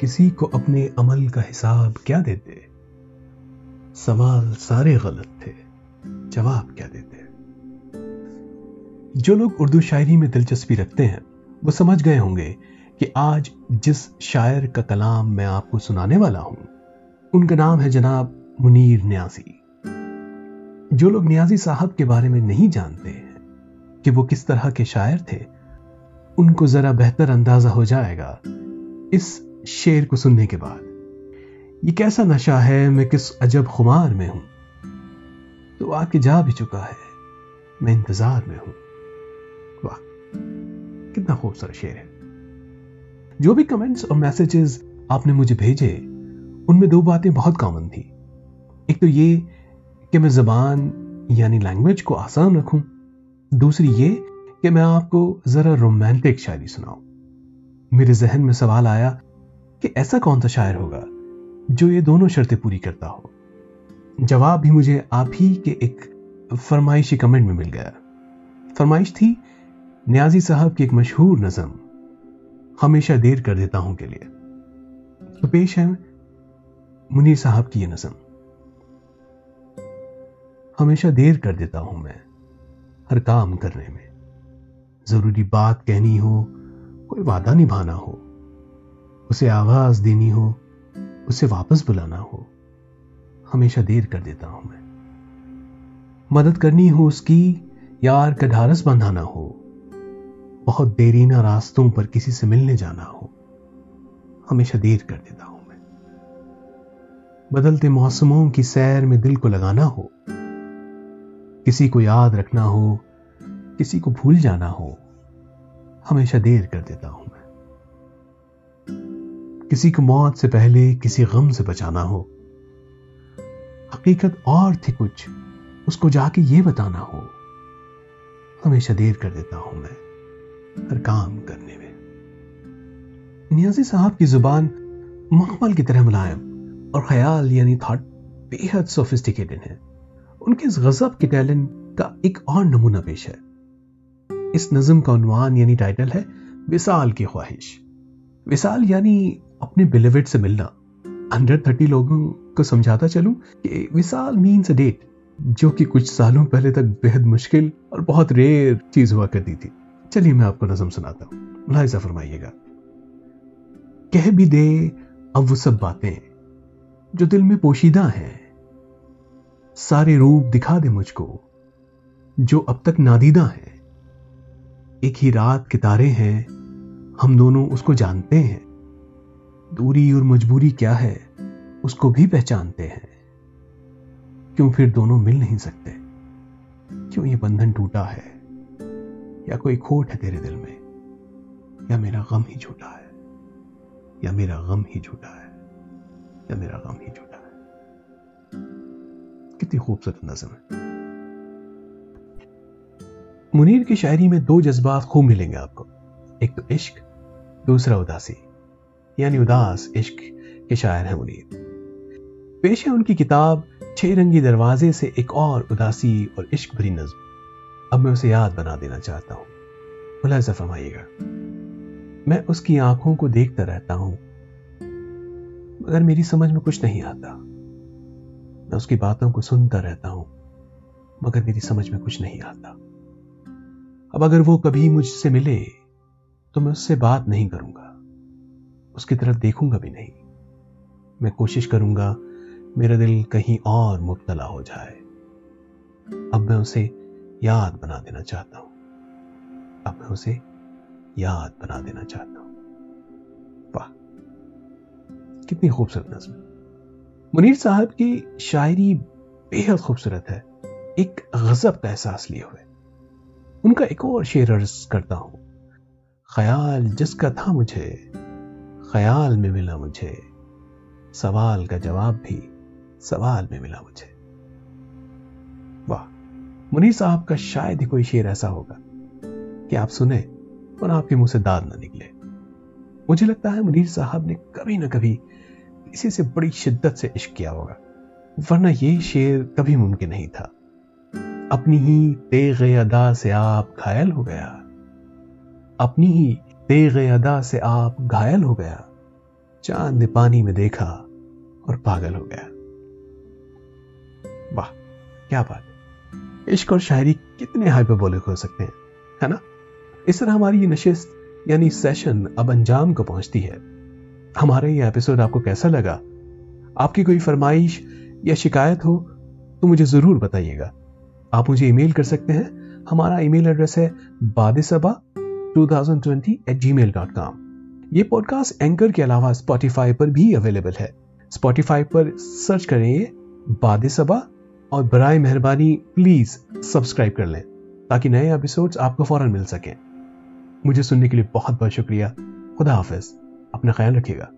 किसी को अपने अमल का हिसाब क्या देते? सवाल सारे गलत थे, जवाब क्या देते? जो लोग उर्दू शायरी में दिलचस्पी रखते हैं, वो समझ गए होंगे कि आज जिस शायर का कलाम मैं आपको सुनाने वाला हूँ, उनका नाम है जनाब मुनीर न्याजी जो लोग न्याजी साहब के बारे में नहीं जानते कि वो किस तरह के शायर थे, उनको जरा बेहतर अंदाज़ा हो जाएगा। इस शेर को सुनने के बाद, ये कैसा नशा है? मैं किस अजब खुमार में हूँ। तो आके जा भी चुका है। मैं इंतज़ार में हूँ। वाह, कितना खूबसूरत शेर है। जो भी कमेंट्स और मैसेजेस आपने मुझे भेजे, उनमें दो बातें बहुत कॉमन थी। एक तो ये कि मैं जबान यानी लैंग्वेज को आसान रखूँ। दूसरी ये कि मैं आपको जरा रोमांटिक शायरी सुनाऊं। मेरे जहन में सवाल आया कि ऐसा कौन सा शायर होगा जो ये दोनों शर्तें पूरी करता हो? जवाब भी मुझे आप ही के एक फरमाइशी कमेंट में मिल गया। फरमाइश थी, न्याजी साहब की एक मशहूर नज़म हमेशा देर कर देता हूँ के लिए। तो पेश है मुनीर साहब की यह नज़म। हमेशा देर कर देता हूँ मैं हर काम करने में। ज़रूरी बात कहनी हो, कोई वादा निभाना हो उसे आवाज़ देनी हो, उसे वापस बुलाना हो। हमेशा देर कर देता हूँ मैं। मदद करनी हो उसकी यार का ढारस बंधाना हो। बहुत देरीना रास्तों पर किसी से मिलने जाना हो। हमेशा देर कर देता हूँ मैं। बदलते मौसमों की सैर में दिल को लगाना हो। किसी को याद रखना हो, किसी को भूल जाना हो। हमेशा देर कर देता हूँ। किसी को मौत से पहले किसी गम से बचाना हो। हकीकत और थी कुछ, उसको जाके ये बताना हो। हमेशा देर कर देता हूँ मैं, हर काम करने में। नियाजी साहब की ज़ुबान मखमल की तरह मुलायम और ख्याल यानी थॉट बेहद सोफिस्टिकेटेड है। उनके इस गजब के टैलेंट का एक और नमूना पेश है। इस नज्म का उनवान यानी टाइटल है, विसाल की ख्वाहिश। विसाल यानी अपने बिलेवेट से मिलना। हंड्रेड थर्टी लोगों को समझाता चलूँ कि विसाल मीन्स अ डेट जो कि कुछ सालों पहले तक बेहद मुश्किल और बहुत रेयर चीज़ हुआ करती थी। चलिए मैं आपको नजम सुनाता हूँ। मुलायजा फरमाइएगा। कह भी दे, अब वो सब बातें, जो दिल में पोशीदा हैं। सारे रूप दिखा दे मुझको, जो अब तक नादीदा हैं। एक ही रात के तारे हैं, हम दोनों उसको जानते हैं। दूरी और मजबूरी क्या है, उसको भी पहचानते हैं। क्यों फिर दोनों मिल नहीं सकते? क्यों ये बंधन टूटा है? या कोई खोट है तेरे दिल में? या मेरा गम ही झूठा है? या मेरा गम ही झूठा है? या मेरा गम ही झूठा है? कितनी खूबसूरत नजम। है मुनीर की शायरी में दो जज्बात खूब मिलेंगे आपको। एक तो इश्क, दूसरा उदासी। यानी उदास, इश्क के शायर हैं मुनीर पेश है उनकी किताब, छह रंगी दरवाजे से एक और उदासी और इश्क भरी नज्म। अब मैं उसे याद बना देना चाहता हूँ। मुलाजा फरमाइएगा। मैं उसकी आँखों को देखता रहता हूँ, मगर मेरी समझ में कुछ नहीं आता। मैं उसकी बातों को सुनता रहता हूँ, मगर मेरी समझ में कुछ नहीं आता। अब अगर वो कभी मुझसे मिले तो मैं उससे बात नहीं करूँगा। उसकी तरफ़ देखूँगा भी नहीं। मैं कोशिश करूँगा मेरा दिल कहीं और मुबतला हो जाए। अब मैं उसे याद बना देना चाहता हूँ। अब मैं उसे याद बना देना चाहता हूँ। वाह, कितनी खूबसूरत नज्म मुनीर साहब की शायरी बेहद खूबसूरत है। एक गजब का एहसास लिए हुए। उनका एक और शेर अर्ज़ करता हूँ। ख्याल जिसका था मुझे ख्याल में मिला मुझे। सवाल का जवाब भी सवाल में मिला मुझे। वाह, मुनीर साहब का शायद ही कोई शेर ऐसा होगा कि आप सुने और आपके मुँह से दाद ना निकले। मुझे लगता है मुनीर साहब ने कभी ना कभी किसी से बड़ी शिद्दत से इश्क किया होगा, वरना ये शेर कभी मुमकिन नहीं था। अपनी ही तेग अदा से आप घायल हो गया। अपनी ही तेग अदा से आप घायल हो गया चाँद ने पानी में देखा और पागल हो गया। वाह, क्या बात। इश्क और शायरी कितने हाइपरबोलिक हो सकते हैं, है ना? इस तरह हमारी ये नशिस्त, यानी सेशन अब अंजाम को पहुँचती है। हमारा ये एपिसोड आपको कैसा लगा? आपकी कोई फरमाइश या शिकायत हो तो मुझे ज़रूर बताइएगा। आप मुझे ईमेल कर सकते हैं। हमारा ईमेल एड्रेस है बादिसबा two thousand twenty eight Gmail dot com ये पॉडकास्ट एंकर के अलावा स्पॉटिफाई पर भी अवेलेबल है। स्पॉटिफाई पर सर्च करें बाद सबा, और बरए मेहरबानी प्लीज़ सब्सक्राइब कर लें, ताकि नए एपिसोड्स आपको फ़ौरन मिल सकें। मुझे सुनने के लिए बहुत बहुत शुक्रिया। खुदा हाफिज। अपना ख्याल रखिएगा।